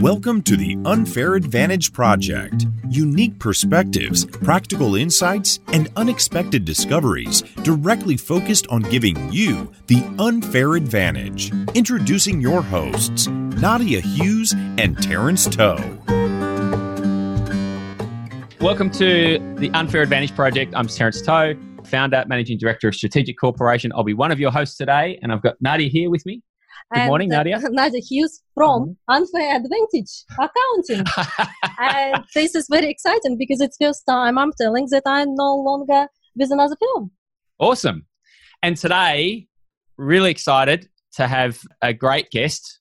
Welcome to the Unfair Advantage Project. Unique perspectives, practical insights, and unexpected discoveries directly focused on giving you the unfair advantage. Introducing your hosts, Nadia Hughes and Terrence Toe. Welcome to the Unfair Advantage Project. I'm Terrence Toe, founder, managing director of Strategic Corporation. I'll be one of your hosts today, and I've got Nadia here with me. Good morning, and, Nadia. Uh, Nadia Hughes from Unfair Advantage Accounting. and this is very exciting because it's first time I'm telling that I'm no longer with another firm. awesome. And today, really excited to have a great guest,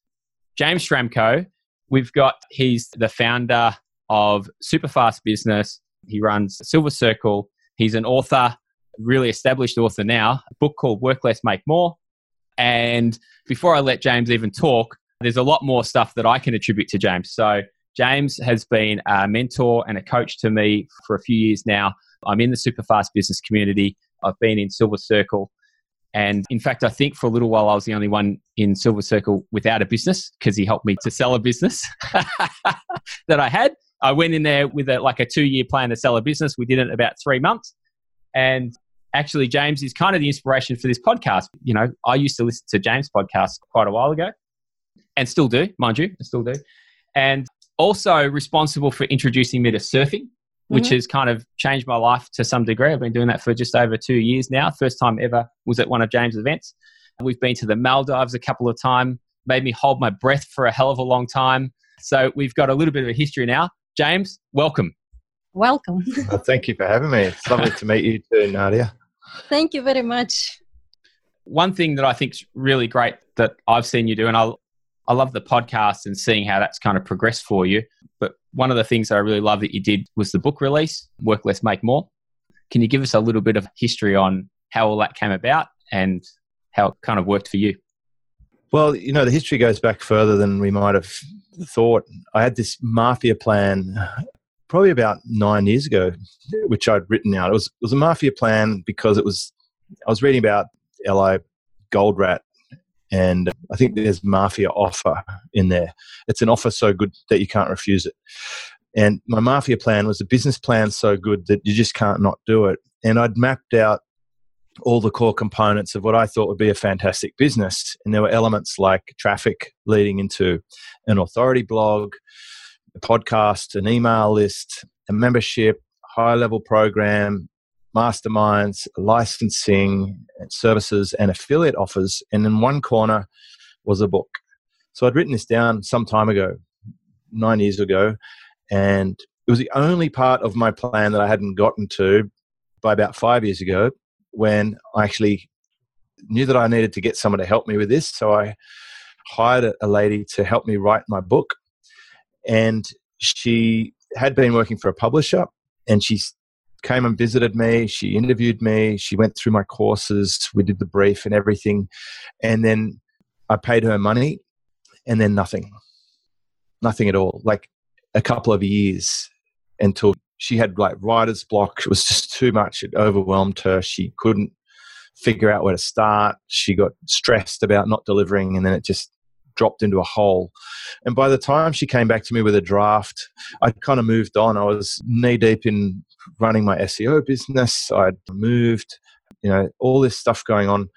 James Schramko. We've got, he's the founder of Superfast Business. He runs Silver Circle. He's an author, really established author now, a book called Work Less, Make More. And before I let James even talk, there's a lot more stuff that I can attribute to James. So, James has been a mentor and a coach to me for a few years now. I'm in the Superfast business community. I've been in Silver Circle. And in fact, I think for a little while I was the only one in Silver Circle without a business because he helped me to sell a business that I had. I went in there with a, like a two year plan to sell a business. We did it in about three months. And actually, James is kind of the inspiration for this podcast. You know, I used to listen to James' podcast quite a while ago and still do, mind you, I still do. And also responsible for introducing me to surfing, which Mhm. has kind of changed my life to some degree. I've been doing that for just over two years now. First time ever was at one of James' events. We've been to the Maldives a couple of times, made me hold my breath for a hell of a long time. So we've got a little bit of a history now. James, welcome. Welcome. Well, thank you for having me. It's lovely to meet you too, Nadia. Thank you very much. one thing that I think is really great that I've seen you do, and I, I love the podcast and seeing how that's kind of progressed for you. But one of the things that I really love that you did was the book release, Work Less, Make More. Can you give us a little bit of history on how all that came about and how it kind of worked for you? Well, you know, the history goes back further than we might have thought. I had this mafia plan probably about nine years ago, which I'd written out. It was, it was a mafia plan because it was, I was reading about LI Gold Rat, and I think there's mafia offer in there. It's an offer so good that you can't refuse it. And my mafia plan was a business plan so good that you just can't not do it. And I'd mapped out all the core components of what I thought would be a fantastic business. And there were elements like traffic leading into an authority blog, a podcast, an email list, a membership, high level program, masterminds, licensing, services, and affiliate offers. And in one corner was a book. So I'd written this down some time ago, nine years ago, and it was the only part of my plan that I hadn't gotten to by about five years ago when I actually knew that I needed to get someone to help me with this. So I hired a, a lady to help me write my book. And she had been working for a publisher and she came and visited me. She interviewed me. She went through my courses. We did the brief and everything. And then I paid her money and then nothing. Nothing at all. Like a couple of years until she had like writer's block. It was just too much. It overwhelmed her. She couldn't figure out where to start. She got stressed about not delivering, and then it just dropped into a hole. And by the time she came back to me with a draft, I'd kind of moved on. I was knee deep in running my SEO business. I'd moved, you know, all this stuff going on.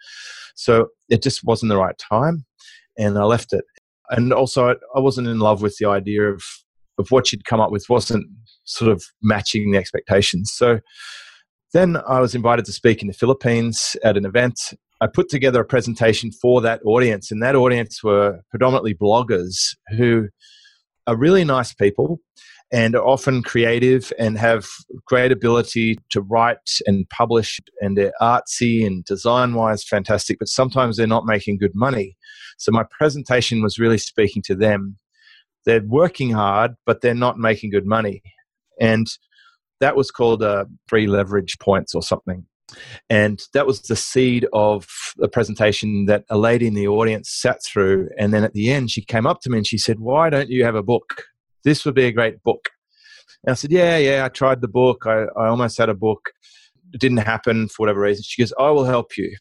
So it just wasn't the right time, and I left it. And also, I- wasn't in love with the idea of of what she'd come up with wasn't sort of matching the expectations. So then I was invited to speak in the Philippines at an event. I put together a presentation for that audience, and that audience were predominantly bloggers who are really nice people and are often creative and have great ability to write and publish, and they're artsy and design wise fantastic, but sometimes they're not making good money. So my presentation was really speaking to them. They're working hard, but they're not making good money. And that was called uh, three leverage points or something. And that was the seed of the presentation that a lady in the audience sat through. And then at the end, she came up to me and she said, Why don't you have a book? This would be a great book. And I said, Yeah, yeah, I tried the book. I, I almost had a book. It didn't happen for whatever reason. She goes, I will help you.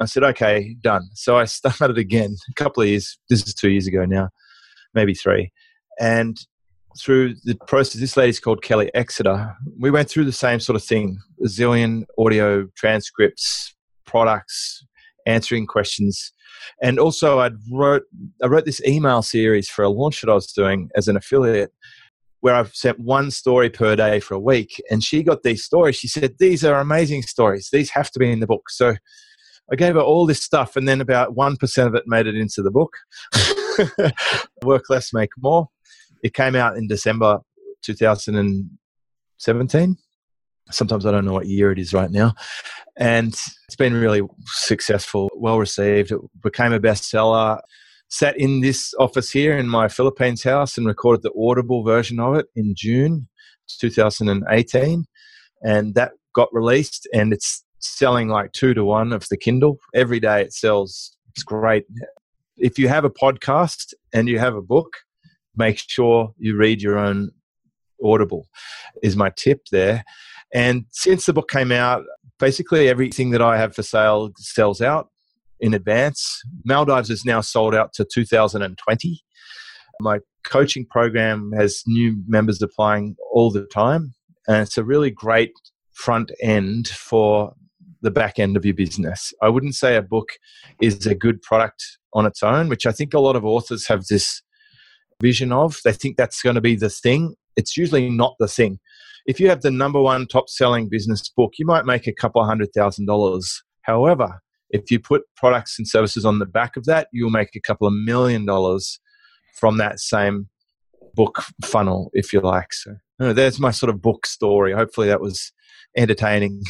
I said, Okay, done. So I started again a couple of years. This is two years ago now, maybe three. And through the process, this lady's called Kelly Exeter. We went through the same sort of thing: a zillion audio transcripts, products, answering questions, and also I wrote I wrote this email series for a launch that I was doing as an affiliate, where I've sent one story per day for a week. And she got these stories. She said, These are amazing stories. These have to be in the book. So I gave her all this stuff, and then about 1% of it made it into the book. Work less, make more. It came out in December 2017. Sometimes I don't know what year it is right now. And it's been really successful, well received. It became a bestseller sat in this office here in my Philippines house and recorded the Audible version of it in June 2018. And that got released and it's selling like two to one of the Kindle. Every day it sells. It's great. If you have a podcast and you have a book, make sure you read your own Audible, is my tip there. And since the book came out, basically everything that I have for sale sells out in advance. Maldives is now sold out to 2020. My coaching program has new members applying all the time, and it's a really great front end for the back end of your business. I wouldn't say a book is a good product on its own, which I think a lot of authors have this vision of. They think that's going to be the thing. It's usually not the thing. If you have the number one top selling business book, you might make a couple hundred thousand dollars. However, if you put products and services on the back of that, you'll make a couple of million dollars from that same book funnel, if you like. So, there's my sort of book story. Hopefully, that was entertaining.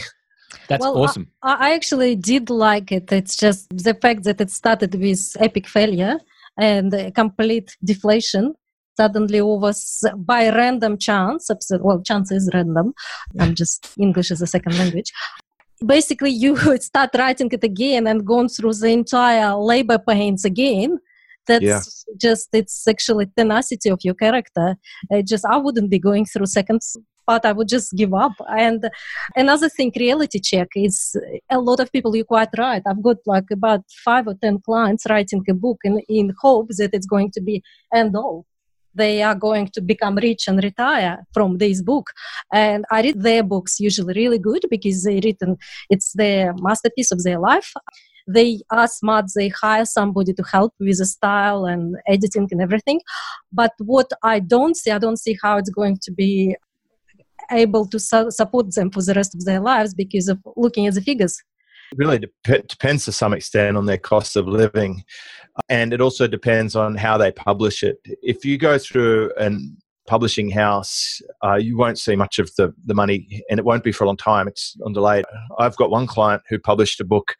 That's well, awesome. I, I, actually did like it. It's just the fact that it started with epic failure and complete deflation. Suddenly, was by random chance. Well, chance is random. I'm just English as a second language basically you start writing it again and going through the entire labor pains again that's yeah. just it's actually tenacity of your character it just i wouldn't be going through seconds but i would just give up and another thing reality check is a lot of people you're quite right i've got like about five or ten clients writing a book in, in hopes that it's going to be end all they are going to become rich and retire from this book. And I read their books usually really good because they written it's their masterpiece of their life. They are smart, they hire somebody to help with the style and editing and everything. But what I don't see, I don't see how it's going to be able to su- support them for the rest of their lives because of looking at the figures. Really de- depends to some extent on their cost of living and it also depends on how they publish it. If you go through an publishing house, uh, you won't see much of the, the money, and it won't be for a long time. It's on delay. I've got one client who published a book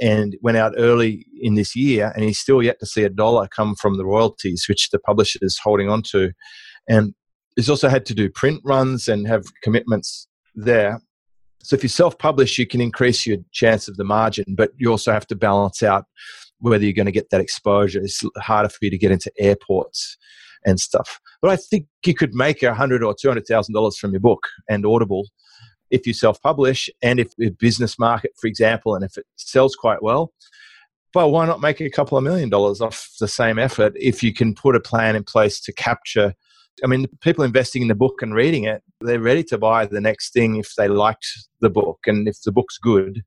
and went out early in this year, and he's still yet to see a dollar come from the royalties, which the publisher is holding on to. And he's also had to do print runs and have commitments there. So if you self publish, you can increase your chance of the margin, but you also have to balance out whether you're going to get that exposure. It's harder for you to get into airports and stuff. But I think you could make a hundred or two hundred thousand dollars from your book and Audible if you self-publish, and if the business market, for example, and if it sells quite well. But why not make a couple of million dollars off the same effort if you can put a plan in place to capture? I mean, people investing in the book and reading it, they're ready to buy the next thing if they liked the book and if the book's good.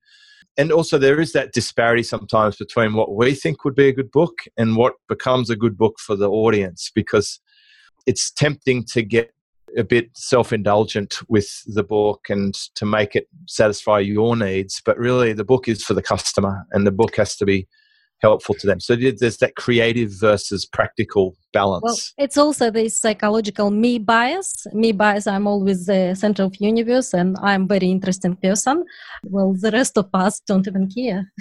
And also there is that disparity sometimes between what we think would be a good book and what becomes a good book for the audience because it's tempting to get a bit self-indulgent with the book and to make it satisfy your needs but really the book is for the customer and the book has to be helpful to them. So there's that creative versus practical balance. Well, it's also this psychological me bias. Me bias, I'm always the center of universe and I'm very interesting person. Well, the rest of us don't even care.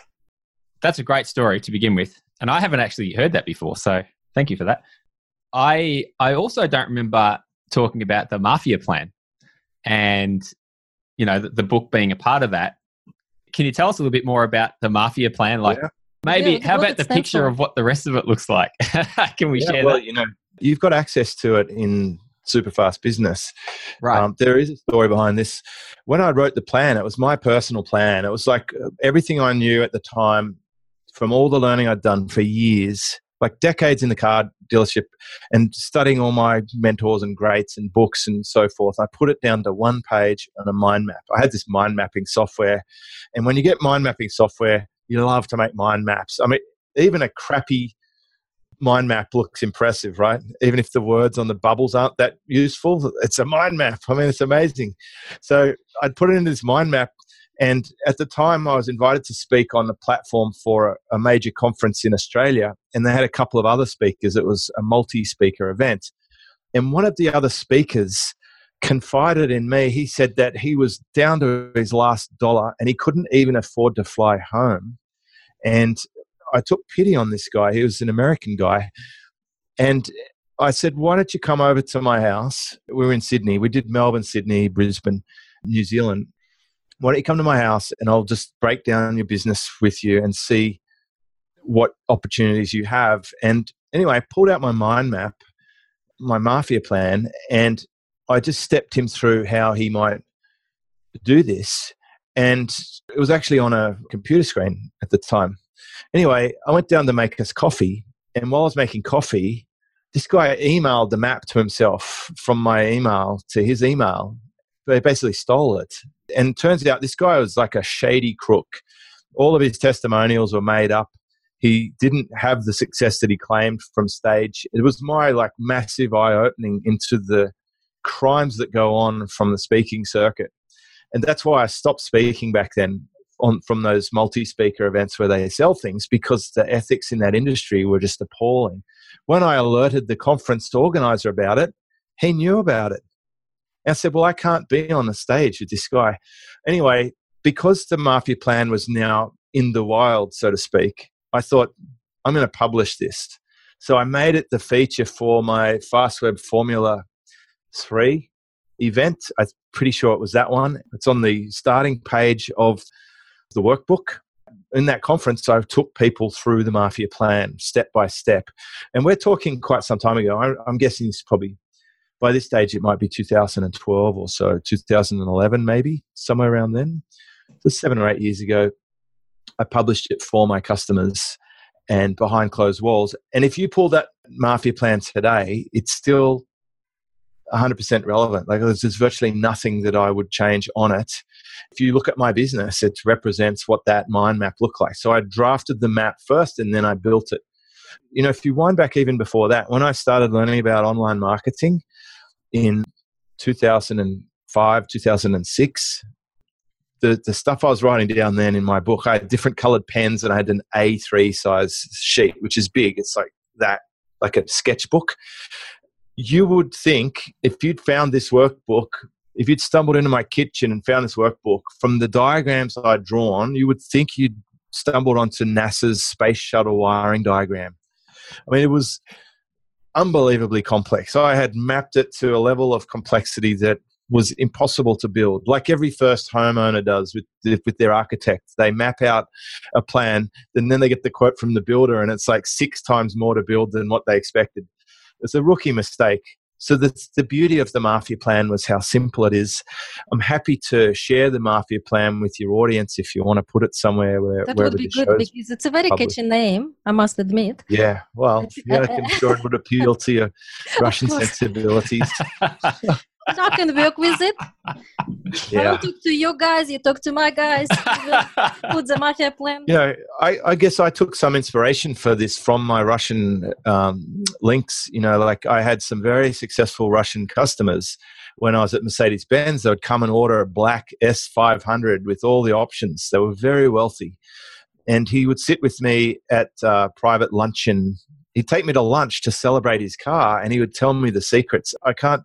That's a great story to begin with. And I haven't actually heard that before. So thank you for that. I I also don't remember talking about the mafia plan and you know the, the book being a part of that can you tell us a little bit more about the mafia plan like yeah. Maybe yeah, how about the picture for? of what the rest of it looks like? Can we yeah, share well, that? You know, you've got access to it in Superfast Business. Right. Um, there is a story behind this. When I wrote the plan, it was my personal plan. It was like uh, everything I knew at the time from all the learning I'd done for years like decades in the car dealership and studying all my mentors and greats and books and so forth. I put it down to one page on a mind map. I had this mind mapping software. And when you get mind mapping software, you love to make mind maps. I mean, even a crappy mind map looks impressive, right? Even if the words on the bubbles aren't that useful, it's a mind map. I mean, it's amazing. So I'd put it into this mind map and at the time, I was invited to speak on the platform for a, a, major conference in Australia, and they had a couple of other speakers. It was a multi speaker event. And one of the other speakers confided in me. He said that he was down to his last dollar and he couldn't even afford to fly home. And I took pity on this guy. He was an American guy. And I said, Why don't you come over to my house? We were in Sydney. We did Melbourne, Sydney, Brisbane, New Zealand why don't you come to my house and I'll just break down your business with you and see what opportunities you have. And anyway, I pulled out my mind map, my mafia plan, and I just stepped him through how he might do this. And it was actually on a computer screen at the time. Anyway, I went down to make us coffee. And while I was making coffee, this guy emailed the map to himself from my email to his email. They basically stole it and turns out this guy was like a shady crook. All of his testimonials were made up. He didn't have the success that he claimed from stage. It was my like massive eye opening into the crimes that go on from the speaking circuit. And that's why I stopped speaking back then on from those multi-speaker events where they sell things because the ethics in that industry were just appalling. When I alerted the conference organizer about it, he knew about it. And I said, Well, I can't be on the stage with this guy. Anyway, because the Mafia plan was now in the wild, so to speak, I thought, I'm going to publish this. So I made it the feature for my FastWeb Formula 3 event. I'm pretty sure it was that one. It's on the starting page of the workbook. In that conference, I took people through the Mafia plan step by step. And we're talking quite some time ago. I'm guessing it's probably by this stage, it might be 2012 or so, 2011 maybe, somewhere around then. So seven or eight years ago, I published it for my customers and behind closed walls. And if you pull that Mafia plan today, it's still 100% relevant. Like there's, there's virtually nothing that I would change on it. If you look at my business, it represents what that mind map looked like. So I drafted the map first and then I built it. You know, if you wind back even before that, when I started learning about online marketing, in 2005, 2006. The, the stuff I was writing down then in my book, I had different colored pens and I had an A3 size sheet, which is big. It's like that, like a sketchbook. You would think if you'd found this workbook, if you'd stumbled into my kitchen and found this workbook, from the diagrams I'd drawn, you would think you'd stumbled onto NASA's space shuttle wiring diagram. I mean, it was unbelievably complex. I had mapped it to a level of complexity that was impossible to build. Like every first homeowner does with with their architect, they map out a plan, and then they get the quote from the builder, and it's like six times more to build than what they expected. It's a rookie mistake. So the, the beauty of the Mafia plan was how simple it is. I'm happy to share the Mafia plan with your audience if you want to put it somewhere where that would be good because it's a very published. catchy name. I must admit. Yeah, well, yeah, I'm sure it would appeal to your Russian sensibilities. I can work with it. Yeah. I don't talk to you guys, you talk to my guys. put the mafia plan. You know, I, I, guess I took some inspiration for this from my Russian um, links. You know, like I had some very successful Russian customers when I was at Mercedes Benz. They would come and order a black S500 with all the options. They were very wealthy. And he would sit with me at uh, private luncheon he'd take me to lunch to celebrate his car and he would tell me the secrets. I can't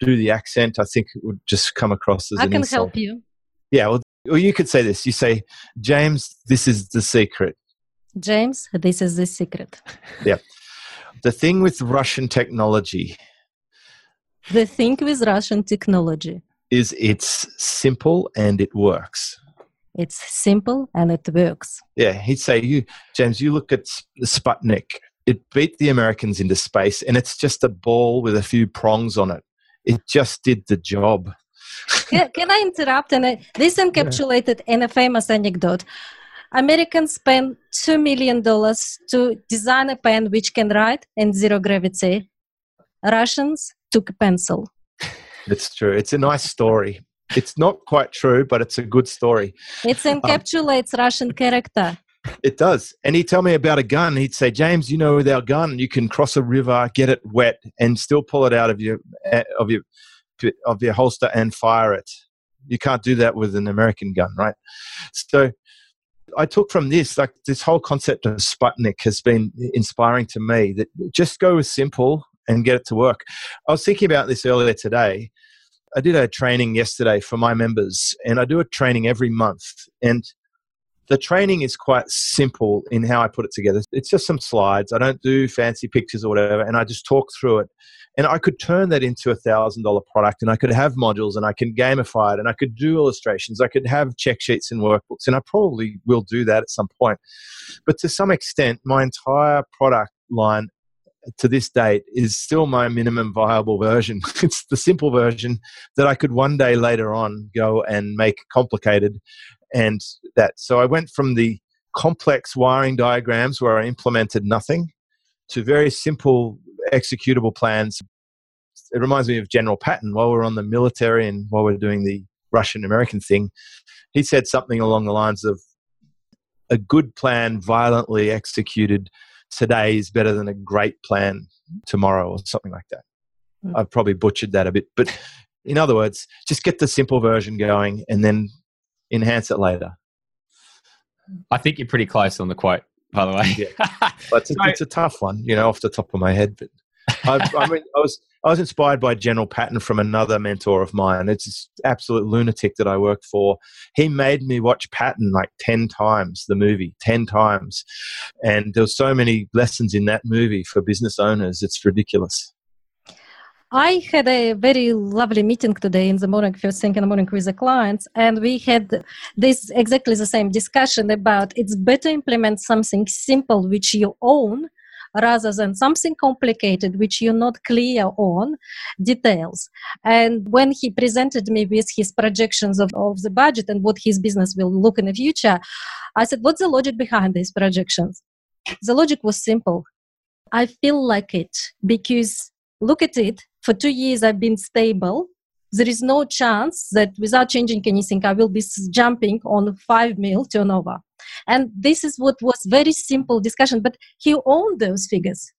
do the accent, I think it would just come across as I an can insult. help you. Yeah, well, well, you could say this. You say, James, this is the secret. James, this is the secret. yeah. The thing with Russian technology. The thing with Russian technology is it's simple and it works. It's simple and it works. Yeah, he'd say, "You, James, you look at the Sputnik. It beat the Americans into space, and it's just a ball with a few prongs on it it just did the job. can, can I interrupt? And I, this encapsulated yeah. in a famous anecdote. Americans spend two million dollars to design a pen which can write in zero gravity. Russians took a pencil. It's true. It's a nice story. It's not quite true, but it's a good story. It encapsulates um, Russian character. It does. And he'd tell me about a gun. He'd say, James, you know, with our gun, you can cross a river, get it wet, and still pull it out of your eh, of your of your holster and fire it. You can't do that with an American gun, right? So I took from this, like this whole concept of Sputnik has been inspiring to me that just go with simple and get it to work. I was thinking about this earlier today. I did a training yesterday for my members, and I do a training every month. And the training is quite simple in how I put it together. It's just some slides. I don't do fancy pictures or whatever, and I just talk through it. And I could turn that into a thousand dollar product, and I could have modules, and I can gamify it, and I could do illustrations. I could have check sheets and workbooks, and I probably will do that at some point. But to some extent, my entire product line to this date is still my minimum viable version. it's the simple version that I could one day later on go and make complicated and that. So I went from the complex wiring diagrams where I implemented nothing to very simple executable plans. It reminds me of General Patton while we're on the military and while we're doing the Russian American thing. He said something along the lines of a good plan violently executed today is better than a great plan tomorrow or something like that. Mm. I've probably butchered that a bit, but in other words, just get the simple version going and then enhance it later. I think you're pretty close on the quote, by the way. yeah. But it's, a, it's a tough one, you know, off the top of my head. But I, I mean, I was I was inspired by General Patton from another mentor of mine. It's this absolute lunatic that I worked for. He made me watch Patton like 10 times, the movie, 10 times. And there were so many lessons in that movie for business owners. It's ridiculous. I had a very lovely meeting today in the morning, first thing in the morning with the clients, and we had this exactly the same discussion about it's better implement something simple which you own rather than something complicated which you're not clear on details. And when he presented me with his projections of, of the budget and what his business will look in the future, I said, What's the logic behind these projections? The logic was simple. I feel like it because look at it for two years I've been stable. There is no chance that without changing anything, I will be jumping on five mil turnover. And this is what was very simple discussion, but he owned those figures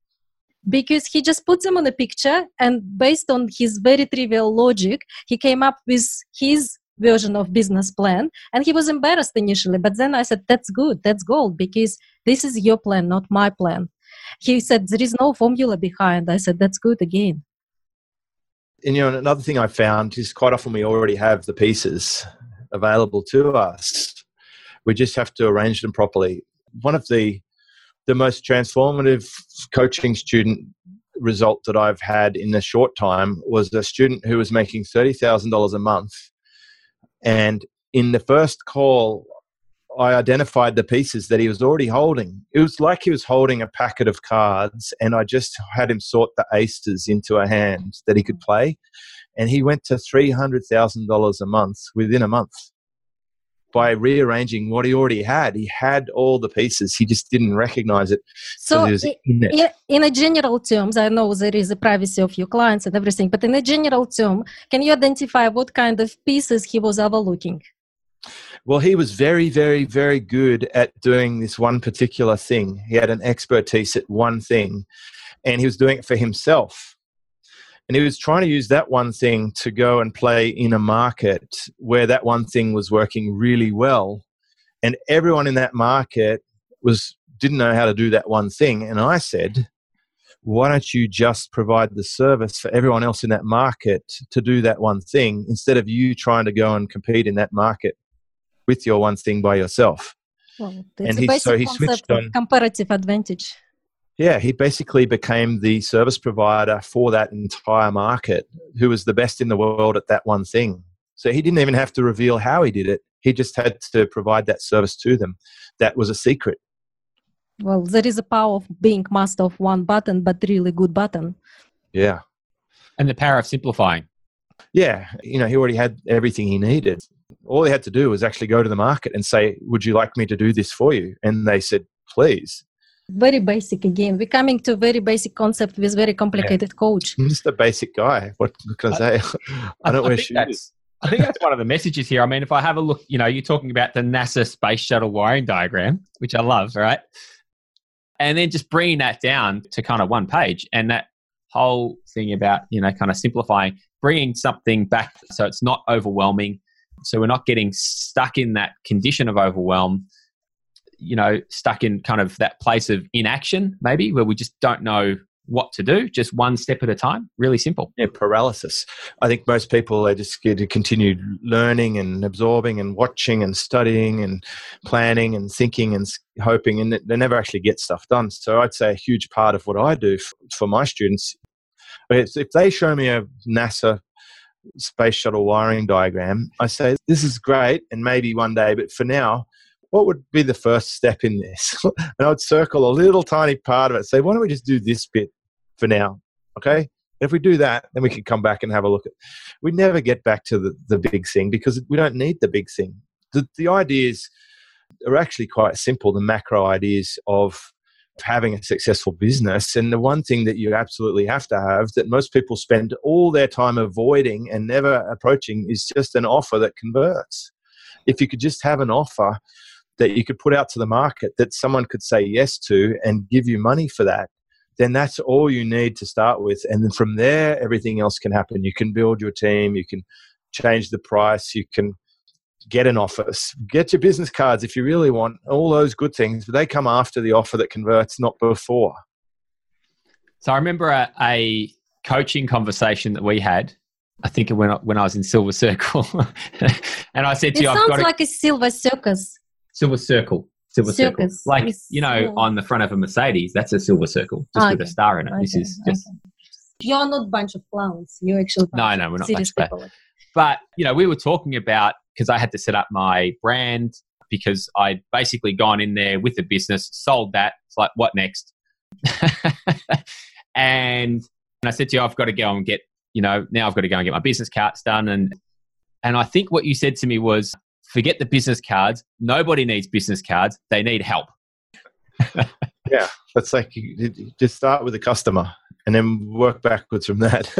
because he just put them on a picture and based on his very trivial logic, he came up with his version of business plan and he was embarrassed initially but then i said that's good that's gold because this is your plan not my plan he said there is no formula behind i said that's good again and you know another thing I found is quite often we already have the pieces available to us. We just have to arrange them properly. One of the the most transformative coaching student result that I've had in a short time was a student who was making thirty thousand dollars a month, and in the first call, I identified the pieces that he was already holding. It was like he was holding a packet of cards, and I just had him sort the aces into a hand that he could mm. play. And he went to $300,000 a month within a month by mm. rearranging what he already had. He had all the pieces, he just didn't recognize it. So, in, in, in, a general terms, I know there is a privacy of your clients and everything, but in a general term, can you identify what kind of pieces he was overlooking? Well, he was very, very, very good at doing this one particular thing. He had an expertise at one thing, and he was doing it for himself. And he was trying to use that one thing to go and play in a market where that one thing was working really well. And everyone in that market was didn't know how to do that one thing. And I said, why don't you just provide the service for everyone else in that market to do that one thing instead of you trying to go and compete in that market with your one thing by yourself. Well, and he, so he switched on comparative advantage. Yeah, he basically became the service provider for that entire market, who was the best in the world at that one thing. So he didn't even have to reveal how he did it. He just had to provide that service to them. That was a secret. Well, there is a power of being master of one button, but really good button. Yeah. And the power of simplifying. Yeah. You know, he already had everything he needed All they had to do was actually go to the market and say, Would you like me to do this for you? And they said, Please. Very basic again. We're coming to very basic concept with very complicated yeah. coach. I'm just a basic guy. What can I say? I, don't I wear shoes. I think that's one of the messages here. I mean, if I have a look, you know, you're talking about the NASA space shuttle wiring diagram, which I love, right? And then just bringing that down to kind of one page and that whole thing about, you know, kind of simplifying, bringing something back so it's not overwhelming. So we're not getting stuck in that condition of overwhelm, you know, stuck in kind of that place of inaction, maybe where we just don't know what to do, just one step at a time. Really simple. Yeah, paralysis. I think most people they just get to continue learning and absorbing and watching and studying and planning and thinking and hoping, and they never actually get stuff done. So I'd say a huge part of what I do for my students if they show me a NASA space shuttle wiring diagram, I say this is great, and maybe one day, but for now, what would be the first step in this? and I would circle a little tiny part of it. Say, why don't we just do this bit for now. Okay. If we do that, then we can come back and have a look at. We never get back to the, the big thing because we don't need the big thing. The, the ideas are actually quite simple. The macro ideas of having a successful business. And the one thing that you absolutely have to have that most people spend all their time avoiding and never approaching is just an offer that converts. If you could just have an offer that you could put out to the market that someone could say yes to and give you money for that, then that's all you need to start with. And then from there, everything else can happen. You can build your team, you can change the price, you can get an office, get your business cards if you really want, all those good things, but they come after the offer that converts, not before. So I remember a, a coaching conversation that we had. I think when I, when I was in Silver Circle, and I said to it you, "I've got like a silver circus." Silver Circle silver circle. Like, you know, on the front of a Mercedes, that's a silver circle, just okay. with a star in it. Okay. This is just. Okay. You're not a bunch of clowns. You're actually. No, no, we're not bunch of But, you know, we were talking about, because I had to set up my brand because I'd basically gone in there with the business, sold that. It's like, what next? and, and I said to you, I've got to go and get, you know, now I've got to go and get my business cards done. And, and I think what you said to me was, forget the business cards. Nobody needs business cards. They need help. yeah, that's like just start with the customer and then work backwards from that.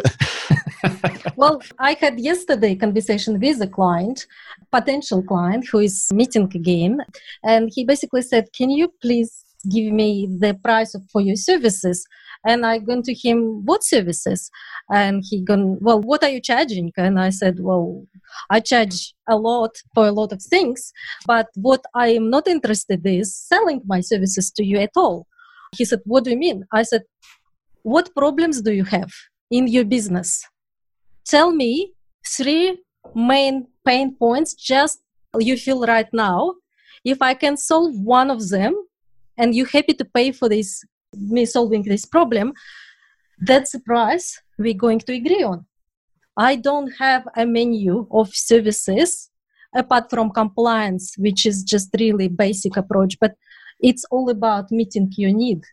well, I had yesterday conversation with a client, potential client who is meeting again, and he basically said, "Can you please give me the price for your services?" And I went to him, "What services?" And he gone, "Well, what are you charging?" And I said, "Well, I charge a lot for a lot of things, but what I am not interested in is selling my services to you at all. He said, What do you mean? I said, What problems do you have in your business? Tell me three main pain points just you feel right now. If I can solve one of them and you're happy to pay for this me solving this problem, that's the price we're going to agree on. I don't have a menu of services apart from compliance, which is just really basic approach, but it's all about meeting your need.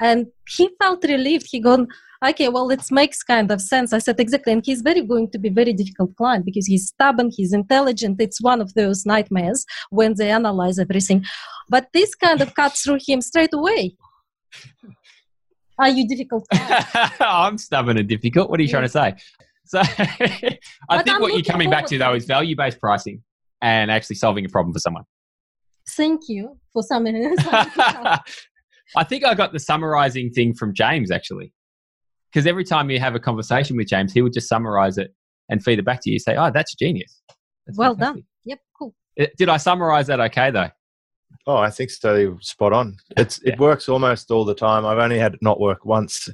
And he felt relieved. He gone, okay, well, it makes kind of sense. I said, exactly. And he's very going to be very difficult client because he's stubborn, he's intelligent. It's one of those nightmares when they analyze everything. But this kind of cuts through him straight away. Are you difficult? I'm stubborn and difficult. What are you yeah. trying to say? So I but think I'm what you're coming back to though is value based pricing and actually solving a problem for someone. Thank you for summing I think I got the summarizing thing from James actually. Because every time you have a conversation with James, he would just summarize it and feed it back to you. Say, oh, that's genius. That's well fantastic. done. Yep, cool. Eh, did I summarize that okay though? Oh, I think so. Spot on. It's yeah. it works almost all the time. I've only had it not work once,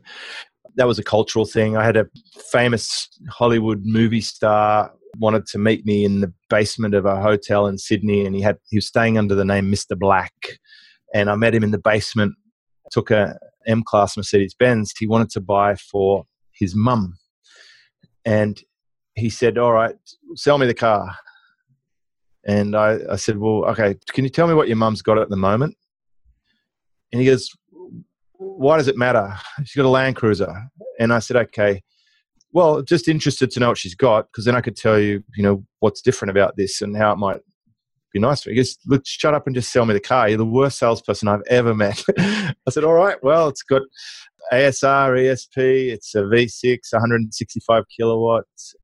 that was a cultural thing. I had a famous Hollywood movie star wanted to meet me in the basement of a hotel in Sydney, and he had he was staying under the name Mr. Black, and I met him in the basement. Took a M class Mercedes Benz. He wanted to buy for his mum, and he said, "All right, sell me the car." And I, I said, "Well, okay. Can you tell me what your mum's got at the moment?" And he goes, why does it matter? She's got a Land Cruiser. And I said, okay, Well, just interested to know what she's got because then I could tell you, you know, what's different about this and how it might be nice for you. Just look, shut up and just sell me the car. You're the worst salesperson I've ever met. I said, all right, well, it's got ASR, ESP, it's a V6, 165 kilowatts,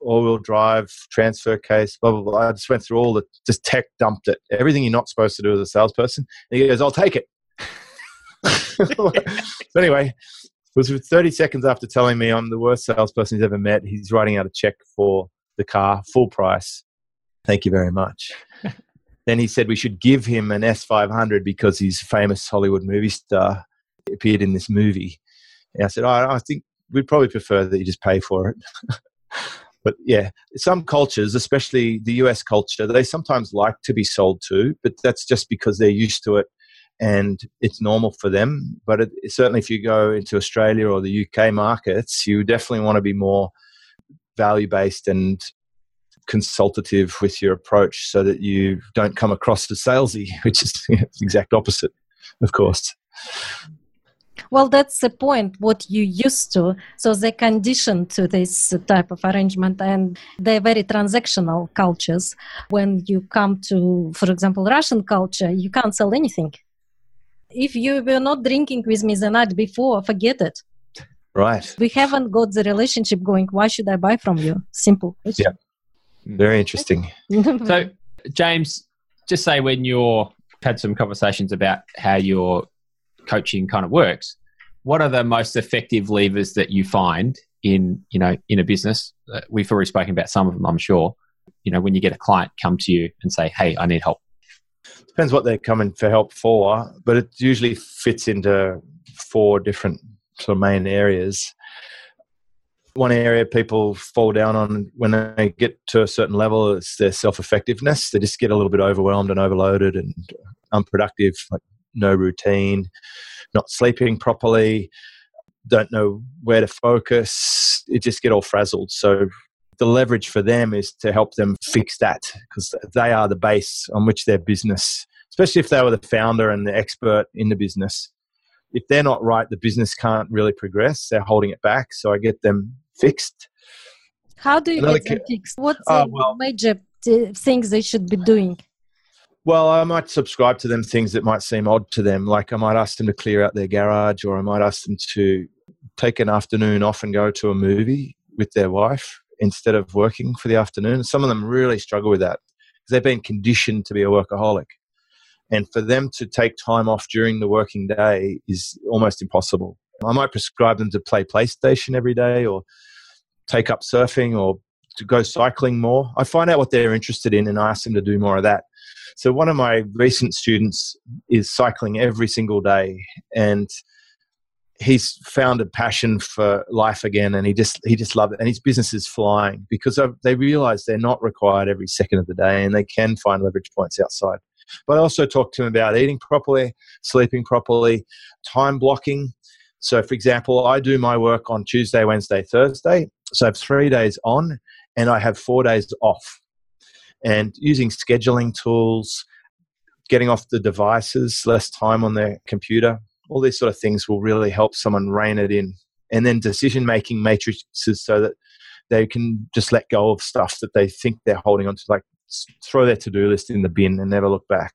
all wheel drive, transfer case, blah, blah, blah. I just went through all the, just tech dumped it. Everything you're not supposed to do as a salesperson. And he goes, I'll take it. so anyway, it was 30 seconds after telling me I'm the worst salesperson he's ever met. He's writing out a check for the car, full price. Thank you very much. then he said we should give him an S500 because he's a famous Hollywood movie star, he appeared in this movie. And I said, oh, I think we'd probably prefer that you just pay for it. but yeah, some cultures, especially the US culture, they sometimes like to be sold to, but that's just because they're used to it and it's normal for them. But it, certainly, if you go into Australia or the UK markets, you definitely want to be more value based and consultative with your approach so that you don't come across as salesy, which is the exact opposite, of course. Well, that's the point, what you used to. So they're conditioned to this type of arrangement and they're very transactional cultures. When you come to, for example, Russian culture, you can't sell anything if you were not drinking with me the night before, forget it. Right. We haven't got the relationship going. Why should I buy from you? Simple. Yeah. Very interesting. so, James, just say when you're had some conversations about how your coaching kind of works, what are the most effective levers that you find in you know in a business? Uh, we've already spoken about some of them, I'm sure. You know, when you get a client come to you and say, "Hey, I need help depends what they're coming for help for, but it usually fits into four different sort of main areas. One area people fall down on when they get to a certain level is their self effectiveness. They just get a little bit overwhelmed and overloaded and unproductive, like no routine, not sleeping properly, don't know where to focus. It just get all frazzled. So the leverage for them is to help them fix that because they are the base on which their business, especially if they were the founder and the expert in the business, if they're not right, the business can't really progress. They're holding it back. So I get them fixed. How do you Another get them fixed? What's oh, the well, major t- things they should be doing? Well, I might subscribe to them things that might seem odd to them. Like I might ask them to clear out their garage, or I might ask them to take an afternoon off and go to a movie with their wife instead of working for the afternoon. Some of them really struggle with that because they've been conditioned to be a workaholic. And for them to take time off during the working day is almost impossible. I might prescribe them to play PlayStation every day or take up surfing or to go cycling more. I find out what they're interested in and I ask them to do more of that. So, one of my recent students is cycling every single day. And he's found a passion for life again and he just he just loves it and his business is flying because they realize they're not required every second of the day and they can find leverage points outside but i also talk to them about eating properly sleeping properly time blocking. So for example i do my work on tuesday wednesday thursday. So i have three days on and i have four days off. And using scheduling tools getting off the devices less time on their computer all these sort of things will really help someone rein it in. And then decision making matrices so that they can just let go of stuff that they think they're holding on to, like throw their to do list in the bin and never look back.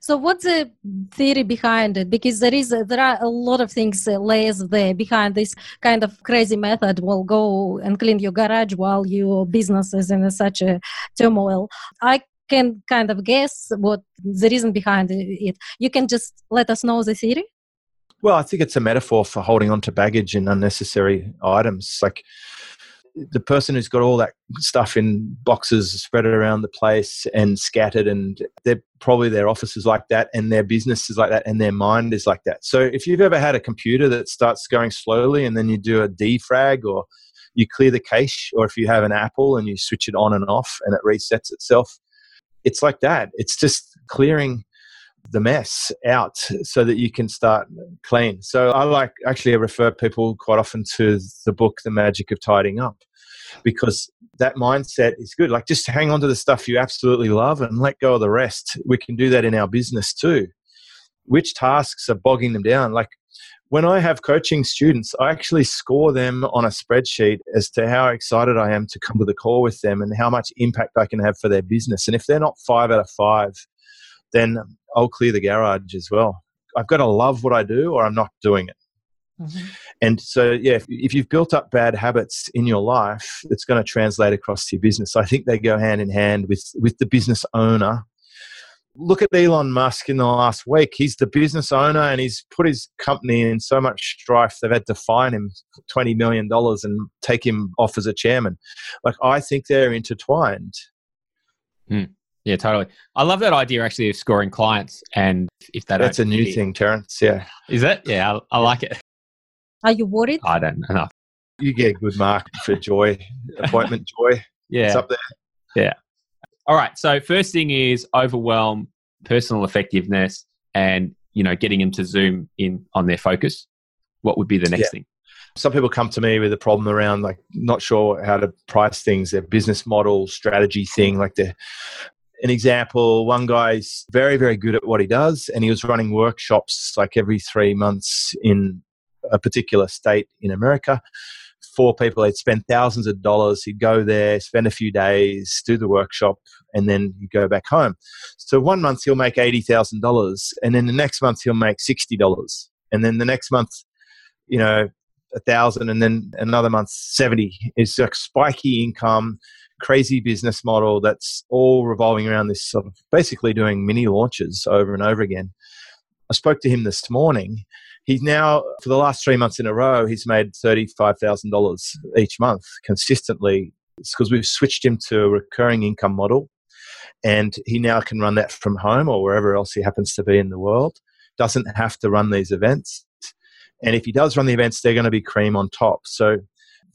So, what's the theory behind it? Because there is a, there are a lot of things uh, layers there behind this kind of crazy method. Will go and clean your garage while your business is in such a turmoil. I can kind of guess what the reason behind it. You can just let us know the theory. Well, I think it's a metaphor for holding on to baggage and unnecessary items. Like the person who's got all that stuff in boxes spread around the place and scattered, and they're probably their office is like that, and their business is like that, and their mind is like that. So if you've ever had a computer that starts going slowly and then you do a defrag or you clear the cache, or if you have an Apple and you switch it on and off and it resets itself, it's like that. It's just clearing the mess out so that you can start clean. So I like actually I refer people quite often to the book The Magic of Tidying Up because that mindset is good. Like just hang on to the stuff you absolutely love and let go of the rest. We can do that in our business too. Which tasks are bogging them down? Like when I have coaching students, I actually score them on a spreadsheet as to how excited I am to come to the call with them and how much impact I can have for their business. And if they're not five out of five, then I'll clear the garage as well. I've got to love what I do or I'm not doing it. Mm-hmm. And so, yeah, if, if, you've built up bad habits in your life, it's going to translate across to your business. So I think they go hand in hand with, with the business owner look at Elon Musk in the last week. He's the business owner and he's put his company in so much strife they've had to fine him $20 million and take him off as a chairman. Like, I think they're intertwined. Hmm. Yeah, totally. I love that idea actually of scoring clients and if they That's a new thing, Terence. Yeah. Is it? Yeah, I, I like it. Are you worried? I don't know. You get a good mark for joy, appointment joy. Yeah. It's up there. Yeah. All right. So first thing is overwhelm, personal effectiveness, and you know getting them to zoom in on their focus. What would be the next yeah. thing? Some people come to me with a problem around like not sure how to price things, their business model, strategy thing. Like the an example, one guy's very, very good at what he does, and he was running workshops like every three months in a particular state in America Four people. He'd spend thousands of dollars. He'd go there, spend a few days, do the workshop, and then you go back home. So one month he'll make eighty thousand dollars, and then the next month he'll make sixty dollars, and then the next month, you know, a thousand, and then another month seventy. It's like spiky income, crazy business model that's all revolving around this sort of basically doing mini launches over and over again. I spoke to him this morning he's now for the last three months in a row he's made $35000 each month consistently. It's because we've switched him to a recurring income model and he now can run that from home or wherever else he happens to be in the world. Doesn't have to run these events and if he does run the events they're going to be cream on top. So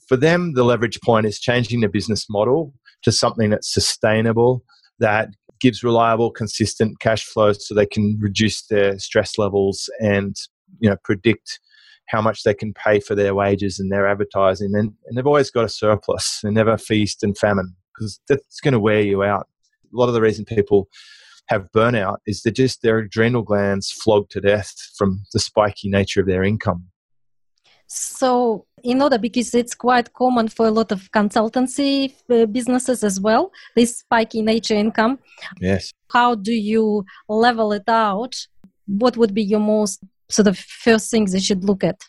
for them the leverage point is changing the business model to something that's sustainable that gives reliable consistent cash flows so they can reduce their stress levels and you know predict how much they can pay for their wages and their advertising and, and they've always got a surplus. They never feast and famine because that's going to wear you out. A lot of the reason people have burnout is that just their adrenal glands flogged to death from the spiky nature of their income. So in order because it's quite common for a lot of consultancy uh, businesses as well this spiky nature income yes. how do you level it out? What would be your most sort the first things they should look at?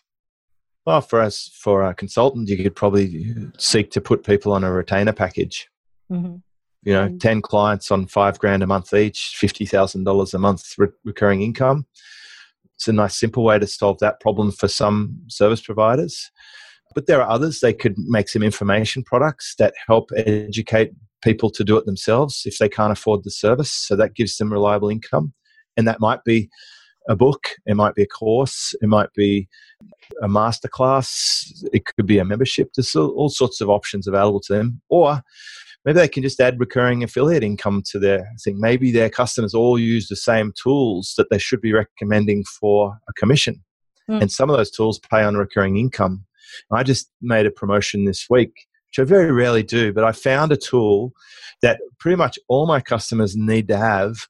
Well, for us, for a consultant, you could probably seek to put people on a retainer package. Mm-hmm. You know, mm-hmm. 10 clients on five grand a month each, $50,000 a month re- recurring income. It's a nice, simple way to solve that problem for some service providers. But there are others. They could make some information products that help educate people to do it themselves if they can't afford the service. So that gives them reliable income. And that might be a book, it might be a course, it might be a masterclass, it could be a membership. There's all sorts of options available to them. Or maybe they can just add recurring affiliate income to their thing. Maybe their customers all use the same tools that they should be recommending for a commission. Mm. And some of those tools pay on recurring income. I just made a promotion this week, which I very rarely do, but I found a tool that pretty much all my customers need to have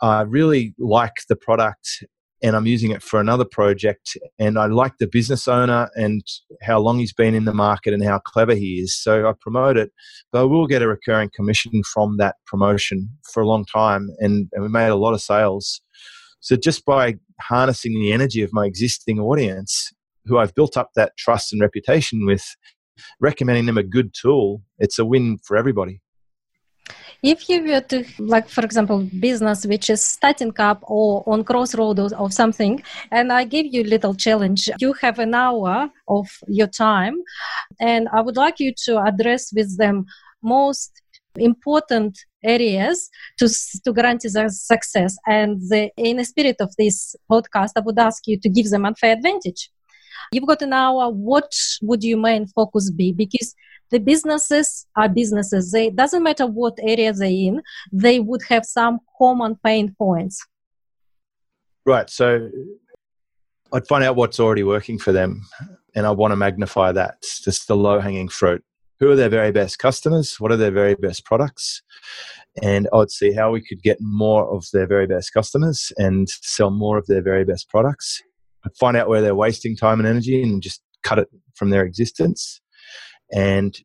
I really like the product and I'm using it for another project. And I like the business owner and how long he's been in the market and how clever he is. So I promote it, but I will get a recurring commission from that promotion for a long time. And, and we made a lot of sales. So just by harnessing the energy of my existing audience, who I've built up that trust and reputation with, recommending them a good tool, it's a win for everybody if you were to like for example business which is starting up or on crossroad or something and i give you a little challenge you have an hour of your time and i would like you to address with them most important areas to to guarantee their success. And the, in the spirit of this podcast i would ask you to give them unfair advantage. You've got an hour. What would your main focus be? Because the businesses are businesses. They doesn't matter what area they're in they would have some common pain points. Right so i'd find out what's already working for them and i want to magnify that. It's just the low hanging fruit. Who are their very best customers? What are their very best products? And i'd see how we could get more of their very best customers and sell more of their very best products. I'd find out where they're wasting time and energy and just cut it from their existence. And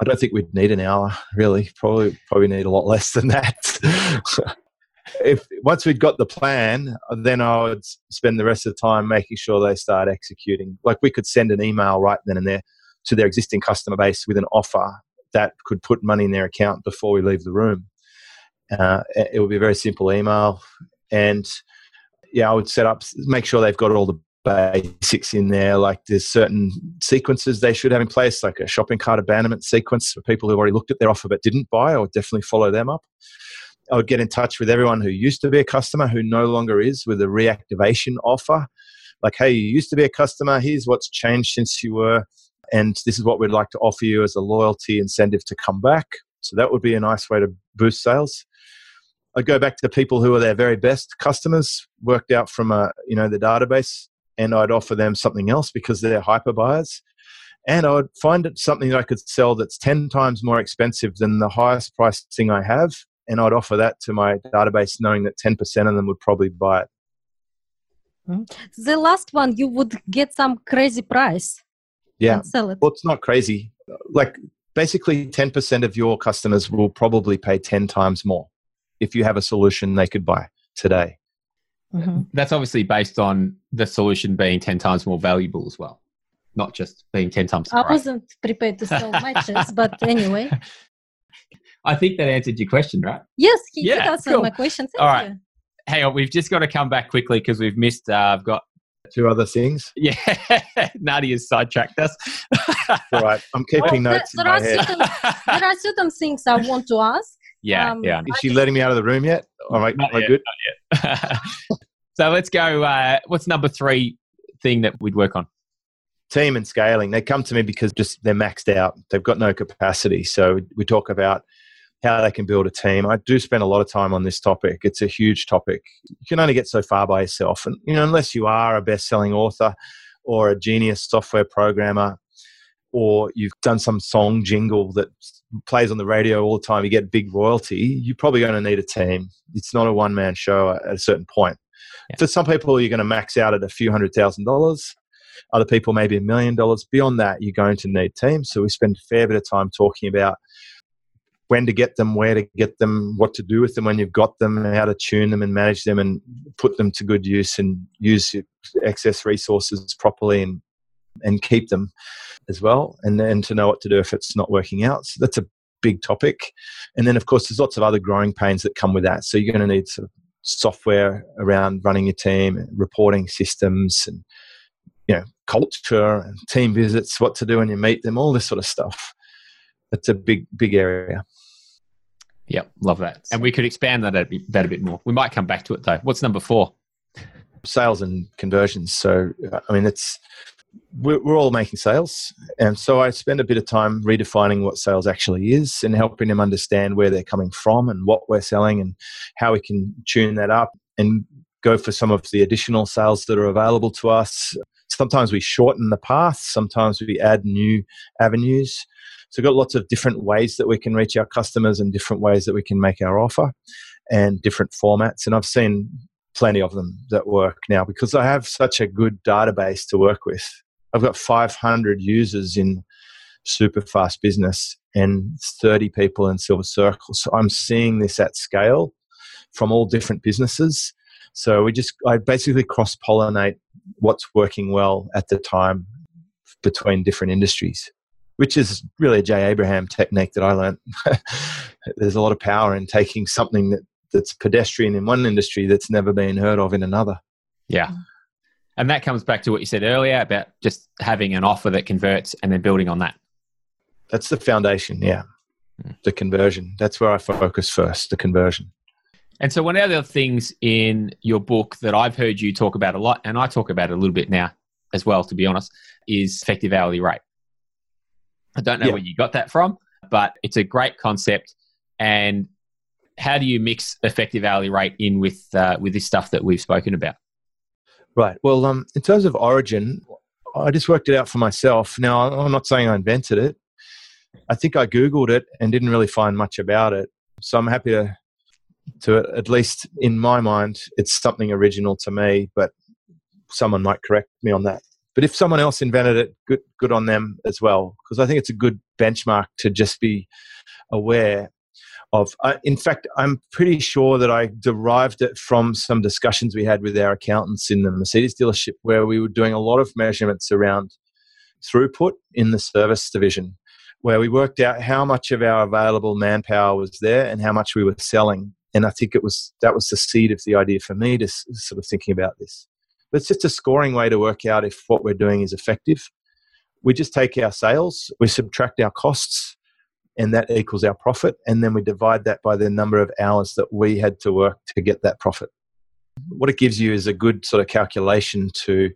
I don't think we'd need an hour, really. Probably, probably need a lot less than that. if once we'd got the plan, then I would spend the rest of the time making sure they start executing. Like we could send an email right then and there to their existing customer base with an offer that could put money in their account before we leave the room. Uh, it would be a very simple email, and yeah, I would set up, make sure they've got all the basics in there. Like there's certain sequences they should have in place, like a shopping cart abandonment sequence for people who already looked at their offer but didn't buy. I would definitely follow them up. I would get in touch with everyone who used to be a customer who no longer is with a reactivation offer. Like, hey, you used to be a customer. Here's what's changed since you were. And this is what we'd like to offer you as a loyalty incentive to come back. So that would be a nice way to boost sales. I'd go back to the people who are their very best customers, worked out from a, you know the database, and I'd offer them something else because they're hyper buyers. And I would find it something that I could sell that's 10 times more expensive than the highest price thing I have and I'd offer that to my database, knowing that 10% of them would probably buy it. Mm-hmm. The last one, you would get some crazy price. Yeah. sell it. Well, it's not crazy. Like basically, 10% of your customers will probably pay 10 times more if you have a solution they could buy today. Mm-hmm. That's obviously based on the solution being 10 times more valuable as well, not just being 10 times. I wasn't prepared to sell matches, but anyway. I think that answered your question, right? Yes, he yeah, did answer cool. my question. Thank All right. You. Hang on, we've just got to come back quickly because we've missed. Uh, I've got two other things. Yeah, Nadia's sidetracked us. All right, I'm keeping well, notes there, in there my head. Certain, there are certain things I want to ask. Yeah, um, yeah. Is she letting me out of the room yet? All right, not am yet, good? so let's go. Uh, what's number three thing that we'd work on? Team and scaling. They come to me because just they're maxed out. They've got no capacity. So we talk about how they can build a team. I do spend a lot of time on this topic. It's a huge topic. You can only get so far by yourself, and you know, unless you are a best-selling author or a genius software programmer, or you've done some song jingle that plays on the radio all the time, you get big royalty. You're probably going to need a team. It's not a one-man show at a certain point. Yeah. For some people, you're going to max out at a few hundred thousand dollars. Other people, maybe a million dollars. Beyond that, you're going to need teams. So we spend a fair bit of time talking about when to get them, where to get them, what to do with them when you've got them, how to tune them and manage them and put them to good use and use excess resources properly and and keep them as well and then to know what to do if it's not working out. So that's a big topic. And then of course there's lots of other growing pains that come with that. So you're going to need sort of software around running your team, reporting systems and you know, culture and team visits, what to do when you meet them, all this sort of stuff. It's a big, big area. Yep, love that. And we could expand that a bit, that a bit more. We might come back to it though. What's number four? Sales and conversions. So, I mean, it's we're, we're all making sales, and so I spend a bit of time redefining what sales actually is and helping them understand where they're coming from and what we're selling and how we can tune that up and go for some of the additional sales that are available to us. Sometimes we shorten the path. Sometimes we add new avenues. So we've got lots of different ways that we can reach our customers and different ways that we can make our offer and different formats. And I've seen plenty of them that work now because I have such a good database to work with. I've got 500 users in super fast business and 30 people in Silver Circle. So I'm seeing this at scale from all different businesses. So we just, I basically cross pollinate what's working well at the time between different industries which is really a Jay Abraham technique that I learned. There's a lot of power in taking something that, that's pedestrian in one industry that's never been heard of in another. Yeah. And that comes back to what you said earlier about just having an offer that converts and then building on that. That's the foundation, yeah. Mm. The conversion. That's where I focus first, the conversion. And so, one of the other things in your book that I've heard you talk about a lot, and I talk about it a little bit now as well, to be honest, is effective hourly rate. I don't know yeah. where you got that from, but it's a great concept. And how do you mix effective hourly rate in with uh, with this stuff that we've spoken about? Right. Well, um, in terms of origin, I just worked it out for myself. Now, I'm not saying I invented it. I think I googled it and didn't really find much about it. So I'm happy to, to at least in my mind, it's something original to me. But someone might correct me on that. But if someone else invented it, good, good on them as well, because I think it's a good benchmark to just be aware of. Uh, in fact, I'm pretty sure that I derived it from some discussions we had with our accountants in the Mercedes dealership, where we were doing a lot of measurements around throughput in the service division, where we worked out how much of our available manpower was there and how much we were selling. And I think it was that was the seed of the idea for me to sort of thinking about this. But it's just a scoring way to work out if what we're doing is effective. We just take our sales, we subtract our costs, and that equals our profit. And then we divide that by the number of hours that we had to work to get that profit. What it gives you is a good sort of calculation to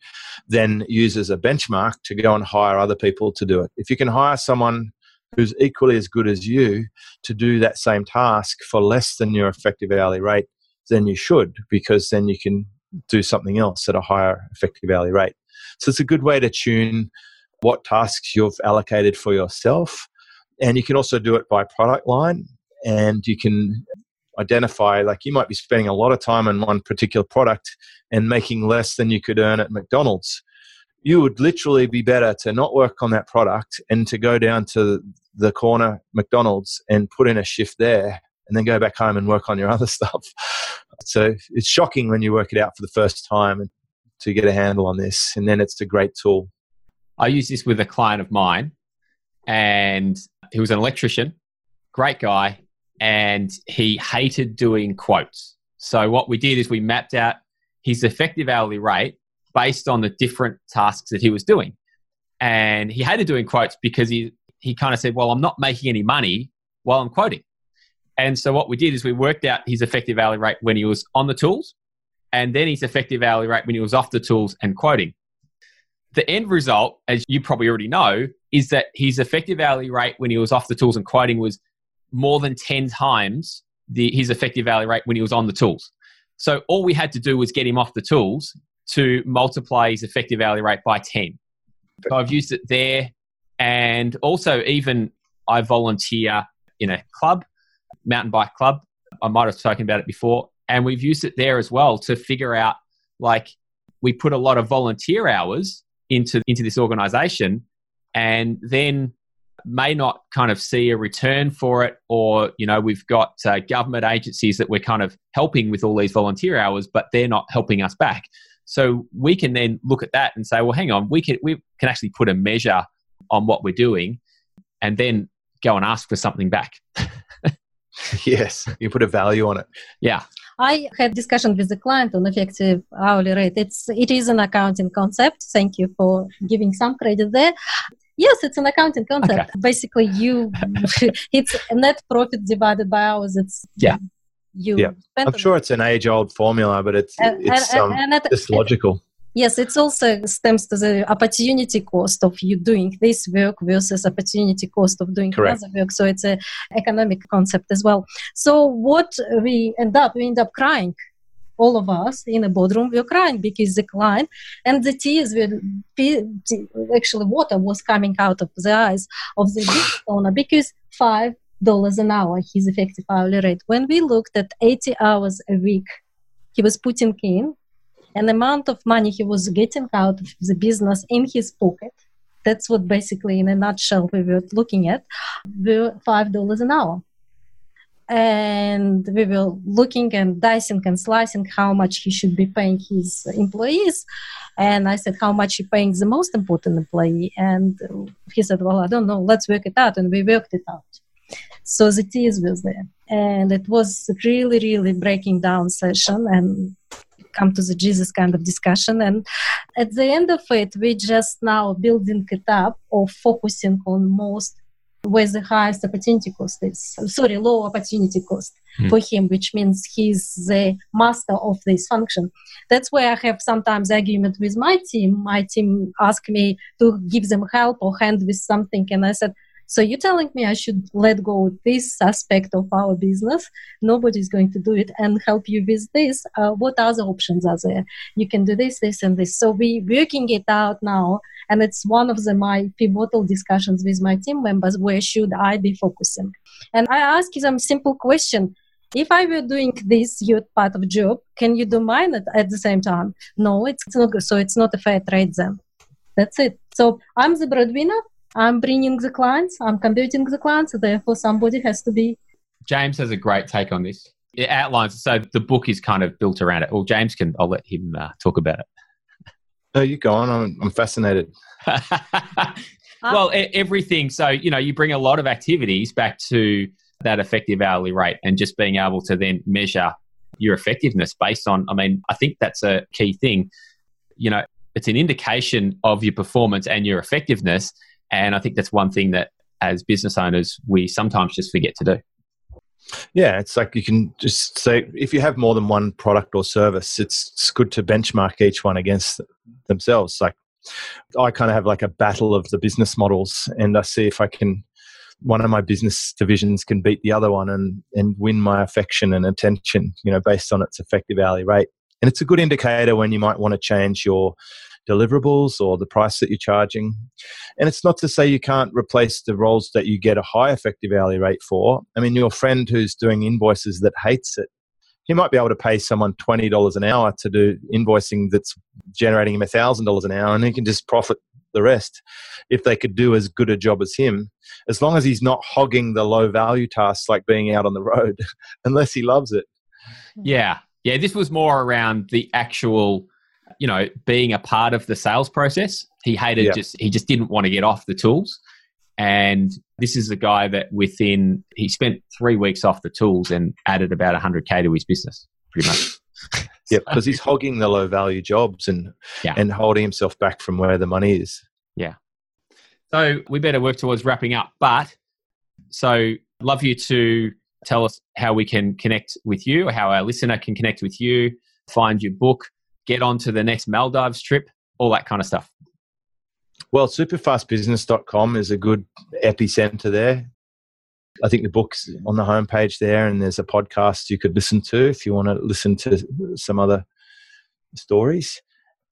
then use as a benchmark to go and hire other people to do it. If you can hire someone who's equally as good as you to do that same task for less than your effective hourly rate, then you should, because then you can do something else at a higher effective hourly rate. So it's a good way to tune what tasks you've allocated for yourself. And you can also do it by product line and you can identify like you might be spending a lot of time on one particular product and making less than you could earn at McDonald's. You would literally be better to not work on that product and to go down to the corner McDonald's and put in a shift there and then go back home and work on your other stuff. So it's shocking when you work it out for the first time to get a handle on this. And then it's a great tool. I use this with a client of mine, and he was an electrician, great guy, and he hated doing quotes. So what we did is we mapped out his effective hourly rate based on the different tasks that he was doing. And he hated doing quotes because he, he kind of said, Well, I'm not making any money while I'm quoting. And so what we did is we worked out his effective hourly rate when he was on the tools and then his effective hourly rate when he was off the tools and quoting. The end result, as you probably already know, is that his effective hourly rate when he was off the tools and quoting was more than 10 times the, his effective hourly rate when he was on the tools. So all we had to do was get him off the tools to multiply his effective hourly rate by 10. So I've used it there. And also, even I volunteer in a club mountain bike club. I might have spoken about it before. And we've used it there as well to figure out like we put a lot of volunteer hours into into this organization and then may not kind of see a return for it or you know we've got uh, government agencies that we're kind of helping with all these volunteer hours but they're not helping us back so we can then look at that and say well hang on we can we can actually put a measure on what we're doing and then go and ask for something back yes, you put a value on it. Yeah. I had discussion with the client on effective hourly rate. It's it is an accounting concept. Thank you for giving some credit there. Yes, it's an accounting concept. Okay. Basically, you it's net profit divided by hours. It's yeah. You yeah. I'm sure it's an age old formula, but it's and, it's and, um, and, and it's logical. Yes, it also stems to the opportunity cost of you doing this work versus opportunity cost of doing Correct. other work. So it's an economic concept as well. So what we end up, we end up crying all of us in a boardroom were crying because the client and the tears were actually water was coming out of the eyes of the business owner because five dollars an hour his effective hourly rate when we looked at 80 hours a week he was putting in an amount of money he was getting out of the business in his pocket. That's what basically, in a nutshell, we were looking at. were five dollars an hour, and we were looking and dicing and slicing how much he should be paying his employees. And I said, how much he paying the most important employee? And he said, well, I don't know. Let's work it out. And we worked it out. So the tears was there, and it was really, really breaking down session. And come to the Jesus kind of discussion. And at the end of it, we just now building it up or focusing on most where the highest opportunity cost is. Sorry, low opportunity cost mm. for him, which means he's the master of this function. That's where I have sometimes argument with my team. My team ask me to give them help or hand with something, and I said, so you're telling me I should let go this aspect of our business. Nobody's going to do it and help you with this. Uh, what other options are there? You can do this, this, and this. So we're working it out now, and it's one of the my pivotal discussions with my team members. Where should I be focusing? And I ask them simple question: if I were doing this youth part of job, can you do mine at, at the same time? No, it's not. So it's not a fair trade then. That's it. So I'm the breadwinner. I'm bringing the clients. I'm converting the clients. Therefore, somebody has to be. James has a great take on this. It outlines. So the book is kind of built around it. Well, James can. I'll let him uh, talk about it. No, you go on. I'm, I'm fascinated. well, everything. So you know, you bring a lot of activities back to that effective hourly rate, and just being able to then measure your effectiveness based on. I mean, I think that's a key thing. You know, it's an indication of your performance and your effectiveness. And I think that's one thing that as business owners, we sometimes just forget to do. Yeah, it's like you can just say if you have more than one product or service, it's, it's good to benchmark each one against themselves. Like I kind of have like a battle of the business models, and I see if I can one of my business divisions can beat the other one and and win my affection and attention, you know, based on its effective hourly rate. And it's a good indicator when you might want to change your deliverables or the price that you're charging. And it's not to say you can't replace the roles that you get a high effective hourly rate for. I mean, your friend who's doing invoices that hates it, he might be able to pay someone $20 an hour to do invoicing that's generating him $1,000 an hour and he can just profit the rest if they could do as good a job as him, as long as he's not hogging the low value tasks like being out on the road, unless he loves it. Yeah. Yeah. This was more around the actual you know, being a part of the sales process. He hated yeah. just he just didn't want to get off the tools. And this is a guy that within he spent three weeks off the tools and added about 100k to his business, pretty much. yeah, because he's hogging the low value jobs and yeah. and holding himself back from where the money is. Yeah. So we better work towards wrapping up. But so love you to tell us how we can connect with you, or how our listener can connect with you, find your book, get on to the next Maldives trip, all that kind of stuff? Well, superfastbusiness.com is a good epicenter there. I think the book's on the homepage there, and there's a podcast you could listen to if you want to listen to some other stories.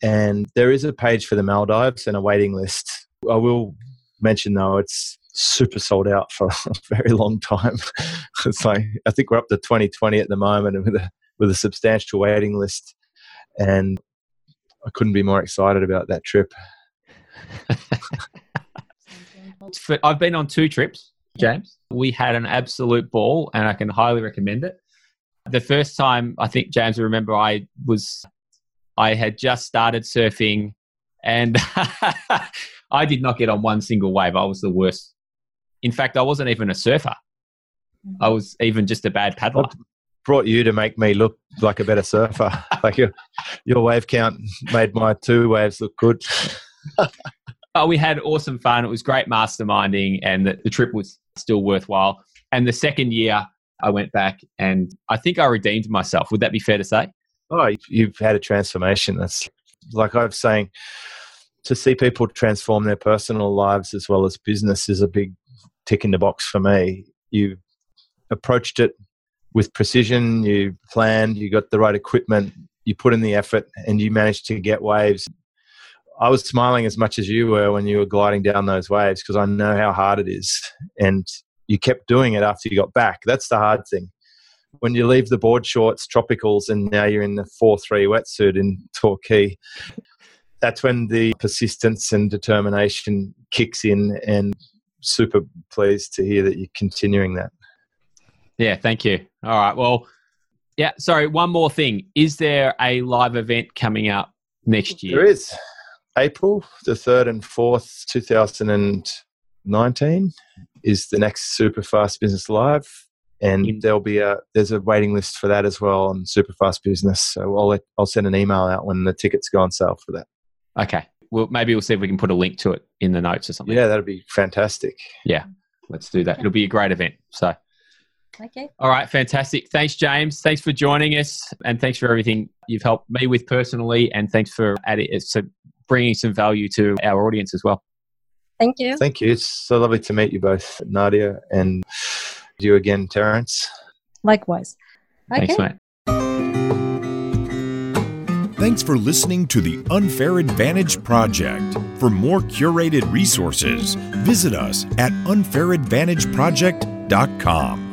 And there is a page for the Maldives and a waiting list. I will mention though, it's super sold out for a very long time. it's like I think we're up to 2020 at the moment, and with a with a substantial waiting list and I couldn't be more excited about that trip. I've been on two trips, James. We had an absolute ball, and I can highly recommend it. The first time, I think James will remember, I was, I had just started surfing, and I did not get on one single wave. I was the worst. In fact, I wasn't even a surfer. I was even just a bad paddler brought you to make me look like a better surfer. like your your wave count made my two waves look good. oh, we had awesome fun. It was great masterminding, and the, the trip was still worthwhile. And the second year, I went back, and I think I redeemed myself. Would that be fair to say? Oh, you've had a transformation. That's like I was saying. To see people transform their personal lives as well as business is a big tick in the box for me. You approached it with precision, you planned, you got the right equipment, you put in the effort, and you managed to get waves. I was smiling as much as you were when you were gliding down those waves because I know how hard it is. And you kept doing it after you got back. That's the hard thing. When you leave the board shorts, tropicals, and now you're in the 4 3 wetsuit in Torquay, that's when the persistence and determination kicks in. And super pleased to hear that you're continuing that. Yeah, thank you. All right. Well, yeah, sorry, one more thing. Is there a live event coming up next year? There is. April the 3rd and 4th, 2019 is the next Superfast Business Live. And there'll be a there's a waiting list for that as well on Superfast Business. So I'll let, I'll send an email out when the tickets go on sale for that. Okay. Well, maybe we'll see if we can put a link to it in the notes or something. Yeah, that'd be fantastic. Yeah, let's do that. It'll be a great event. So Okay. All right, fantastic. Thanks, James. Thanks for joining us, and thanks for everything you've helped me with personally, and thanks for adding uh, so bringing some value to our audience as well. Thank you. Thank you. It's so lovely to meet you both, Nadia, and you again, Terence. Likewise. Okay. Thanks, mate. Thanks for listening to the Unfair Advantage Project. For more curated resources, visit us at unfairadvantageproject.com.